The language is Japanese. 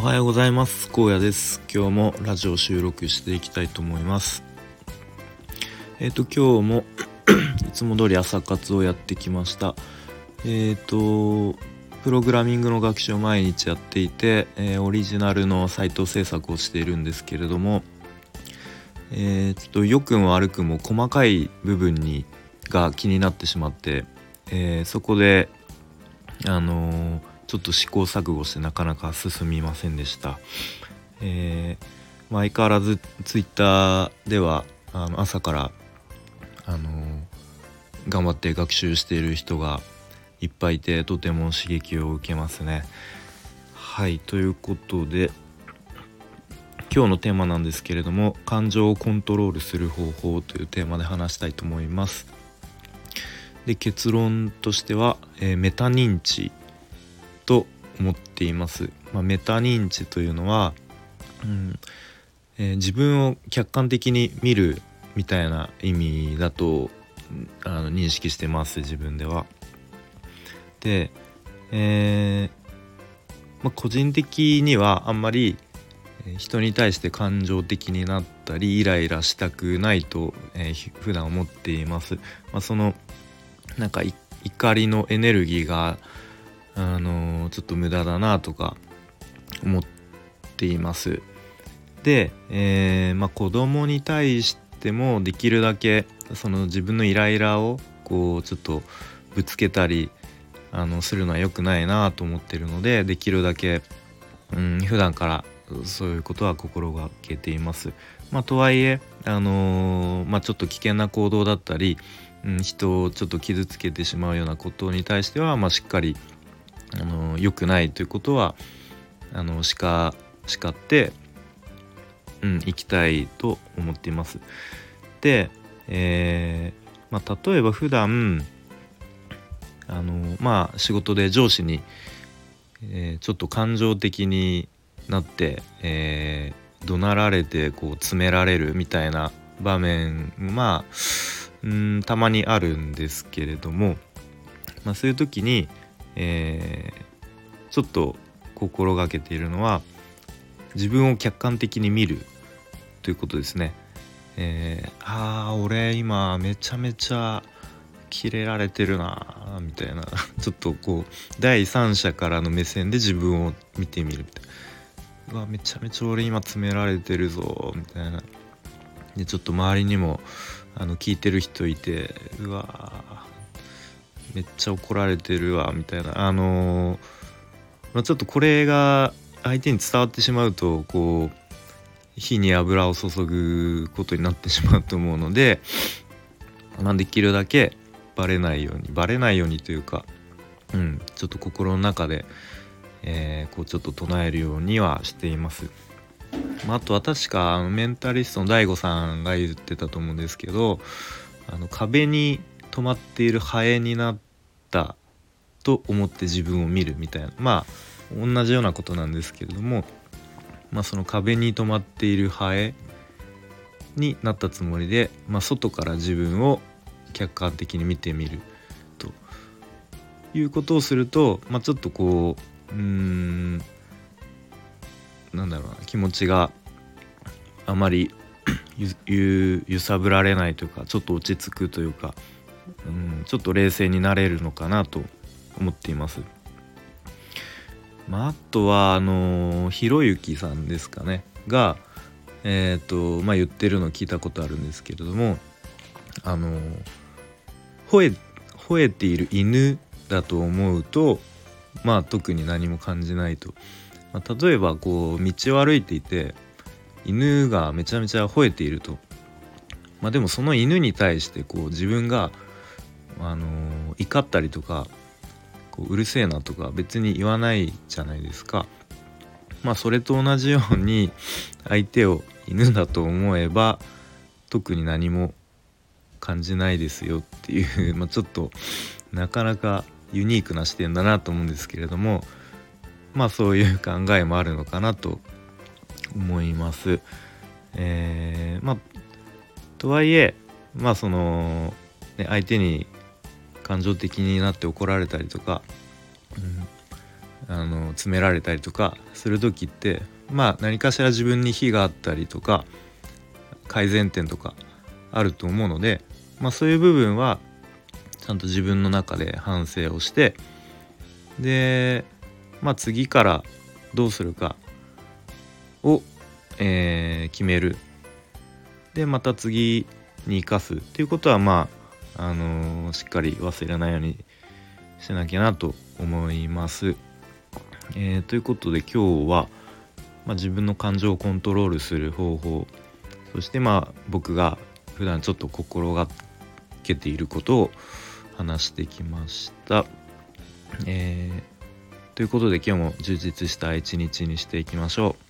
おはようございます。荒野です。今日もラジオ収録していきたいと思います。えっ、ー、と今日も いつも通り朝活をやってきました。えっ、ー、とプログラミングの学習を毎日やっていて、えー、オリジナルのサイト制作をしているんですけれどもえ、っと良くも悪くも細かい部分にが気になってしまって、え、そこであのちょっと試行錯誤してなかなか進みませんでした。えー、相変わらずツイッターではあの朝からあの頑張って学習している人がいっぱいいてとても刺激を受けますね。はいということで今日のテーマなんですけれども感情をコントロールする方法というテーマで話したいと思います。で結論としては、えー、メタ認知と思っています。まあ、メタ認知というのは、うんえー、自分を客観的に見るみたいな意味だとあの認識してます自分では。で、えー、まあ、個人的にはあんまり人に対して感情的になったりイライラしたくないと、えー、普段思っています。まあ、そのなんか怒りのエネルギーがあのちょっと無駄だなとか思っています。で、えー、まあ、子供に対してもできるだけその自分のイライラをこうちょっとぶつけたりあのするのは良くないなと思ってるのでできるだけ、うん、普段からそういうことは心がけています。まあ、とはいえ、あのー、まあ、ちょっと危険な行動だったり、うん、人をちょっと傷つけてしまうようなことに対しては、まあ、しっかり良くないということはあの叱叱って、うん、行きたいと思っています。で、えー、まあ、例えば普段あのまあ仕事で上司に、えー、ちょっと感情的になって、えー、怒鳴られてこう詰められるみたいな場面まあうんたまにあるんですけれども、まあ、そういう時にえー、ちょっと心がけているのは自分を客観的に見るということですね。えー、ああ俺今めちゃめちゃキレられてるなみたいな。ちょっとこう第三者からの目線で自分を見てみるみたいな。うわめちゃめちゃ俺今詰められてるぞみたいな。でちょっと周りにもあの聞いてる人いてうわめっちゃ怒られてるわみたいな。あのー、まあ、ちょっとこれが相手に伝わってしまうとこう火に油を注ぐことになってしまうと思うので、まあ、できるだけバレないようにバレないようにというか、うん、ちょっと心の中で、えー、こうちょっと唱えるようにはしています。まあ、あとは確かメンタリストの DAIGO さんが言ってたと思うんですけどあの壁に止まっているハエになったと思って自分を見るみたいな。まあ同じようなことなんですけれども、まあ、その壁に止まっているハエになったつもりで、まあ、外から自分を客観的に見てみると。いうことをすると、まあ、ちょっとこううーんなんだろうな気持ちがあまり揺さぶられないというかちょっと落ち着くというかうん、ちょっと冷静になれるのかなと思っています。まあ、あとはあのひろゆきさんですかね。が、えーとまあ、言ってるの聞いたことあるんですけれどもあの吠え吠えている犬だと思うとまあ特に何も感じないと、まあ、例えばこう道を歩いていて犬がめちゃめちゃ吠えていると。まあでもその犬に対してこう自分があの怒ったりとかこううるせえなとか別に言わないじゃないですか。まあそれと同じように相手を犬だと思えば特に何も感じないですよっていう ま、ちょっとなかなかユニークな視点だなと思うんですけれどもまあそういう考えもあるのかなと思います。えー、まあとはいえまあその、ね、相手に感情的になって怒られたりとか、あの詰められたりとかする時ってまあ何かしら自分に非があったりとか改善点とかあると思うので、まあ、そういう部分はちゃんと自分の中で反省をしてで、まあ、次からどうするかを、えー、決める。でまた次に生かすっていうことはまあ、あのー、しっかり忘れないようにしなきゃなと思います。えー、ということで今日は、まあ、自分の感情をコントロールする方法そしてまあ僕が普段ちょっと心がけていることを話してきました。えー、ということで今日も充実した一日にしていきましょう。